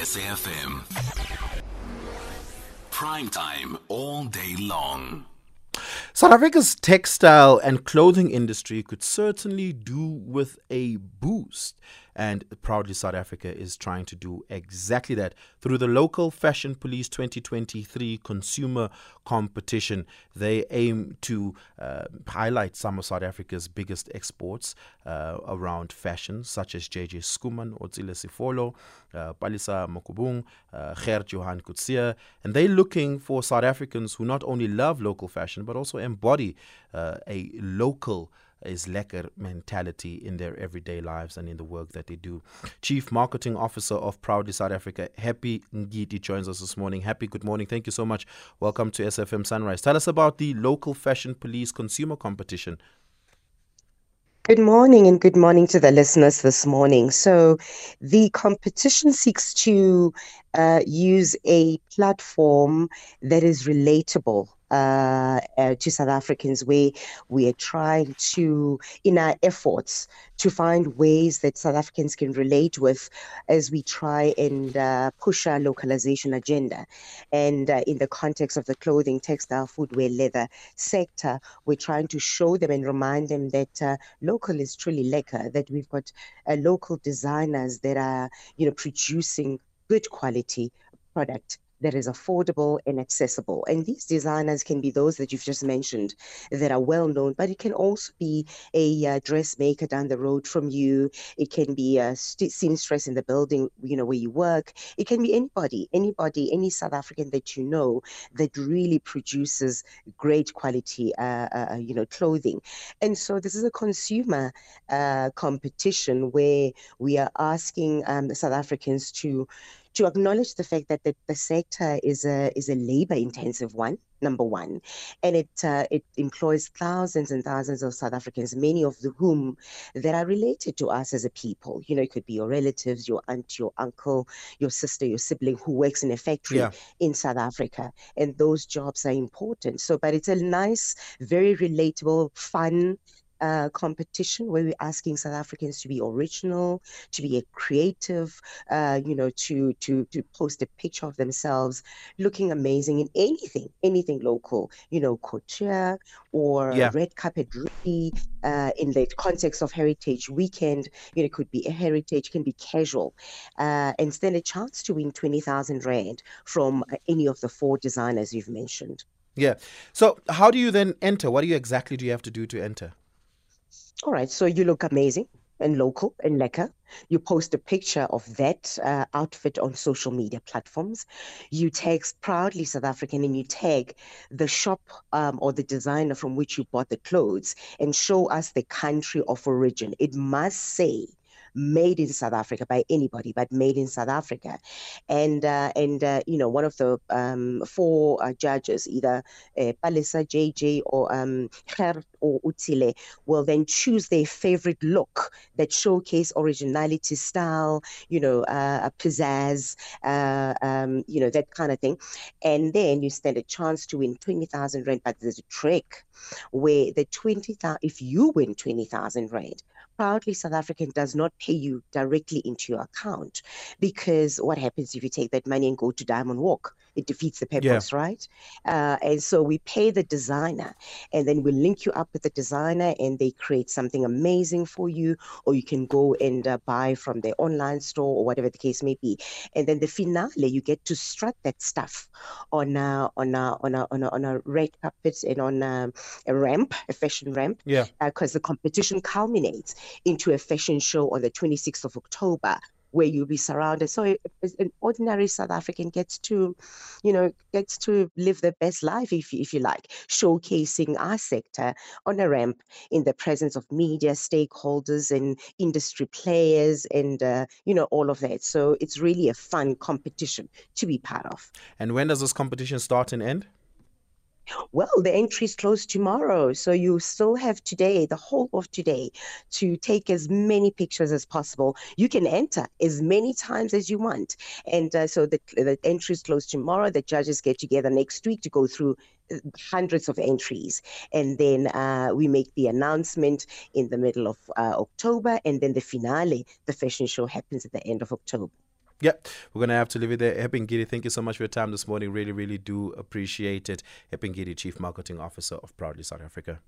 SAFM. Prime time all day long. South Africa's textile and clothing industry could certainly do with a boost. And Proudly South Africa is trying to do exactly that through the local Fashion Police 2023 consumer competition. They aim to uh, highlight some of South Africa's biggest exports uh, around fashion, such as JJ Schoeman, Otsile Sefolo, uh, Palesa Mokubung, uh, Johan Coetzee. And they're looking for South Africans who not only love local fashion, but also embody uh, a local is lekker mentality in their everyday lives and in the work that they do. Chief Marketing Officer of Proudly South Africa, Happy Ngidi, joins us this morning. Happy, good morning. Thank you so much. Welcome to SAFM Sunrise. Tell us about the local fashion police consumer competition. Good morning and good morning to the listeners this morning. So, the competition seeks to uh, use a platform that is relatable uh, uh, to South Africans, where we are trying to, in our efforts, to find ways that South Africans can relate with as we try and uh, push our localization agenda. And uh, in the context of the clothing, textile, footwear, leather sector, we're trying to show them and remind them that uh, local is truly lekker, that we've got uh, local designers that are, you know, producing good quality product that is affordable and accessible. And these designers can be those that you've just mentioned that are well known, but it can also be a uh, dressmaker down the road from you. It can be a st- seamstress in the building, you know, where you work. It can be anybody, anybody, any South African that you know that really produces great quality, uh, uh, uh you know, clothing. And so this is a consumer uh, competition where we are asking um, South Africans to to acknowledge the fact that the, the sector is a is a labor intensive one number one. And it uh, it employs thousands and thousands of south africans many of whom that are related to us as a people. You know it could be your relatives your aunt your uncle your sister your sibling who works in a factory yeah. in south africa. And those jobs are important. So but it's a nice very relatable fun uh, competition where we're asking South Africans to be original, to be creative, uh, you know, to to to post a picture of themselves looking amazing in anything, anything local, you know, couture or yeah. red carpet really uh, in the context of Heritage Weekend. You know, it could be a heritage, can be casual, uh, and stand a chance to win twenty thousand rand from any of the four designers you've mentioned. Yeah. So, how do you then enter? What do you exactly do you have to do to enter? All right, so you look amazing and local and lekker. You post a picture of that uh, outfit on social media platforms. You tag proudly South African and you tag the shop um, or the designer from which you bought the clothes and show us the country of origin. It must say made in South Africa by anybody, but made in South Africa. And uh, and uh, you know, one of the um, four uh, judges, either uh, Palesa, JJ, or um, or Otsile, will then choose their favorite look that showcase originality, style, you know, uh, pizzazz, uh, um, you know, that kind of thing. And then you stand a chance to win 20,000 Rand. But there's a trick where the 20,000, if you win 20,000 Rand, proudly South African does not pay you directly into your account because what happens if you take that money and go to Diamond Walk? It defeats the purpose, yeah. right? Uh, and so we pay the designer and then we link you up with the designer and they create something amazing for you, or you can go and uh, buy from their online store or whatever the case may be. And then the finale, you get to strut that stuff on a, on a, on a, on a, on a red carpet and on a, a ramp, a fashion ramp. Yeah. Because uh, the competition culminates into a fashion show on the 26th of October where you'll be surrounded. So an ordinary South African gets to, you know, gets to live the best life, if, if you like, showcasing our sector on a ramp in the presence of media stakeholders and industry players and, uh, you know, all of that. So it's really a fun competition to be part of. And when does this competition start and end? Well, the entry is closed tomorrow, so you still have today, the whole of today, to take as many pictures as possible. You can enter as many times as you want, and uh, so the the entry is closed tomorrow. The judges get together next week to go through uh, hundreds of entries, and then uh, we make the announcement in the middle of uh, October, and then the finale, the fashion show, happens at the end of October. Yep, we're going to have to leave it there. Epping Hepingidi, thank you so much for your time this morning. Really, really do appreciate it. Epping Hepingidi, Chief Marketing Officer of Proudly South Africa.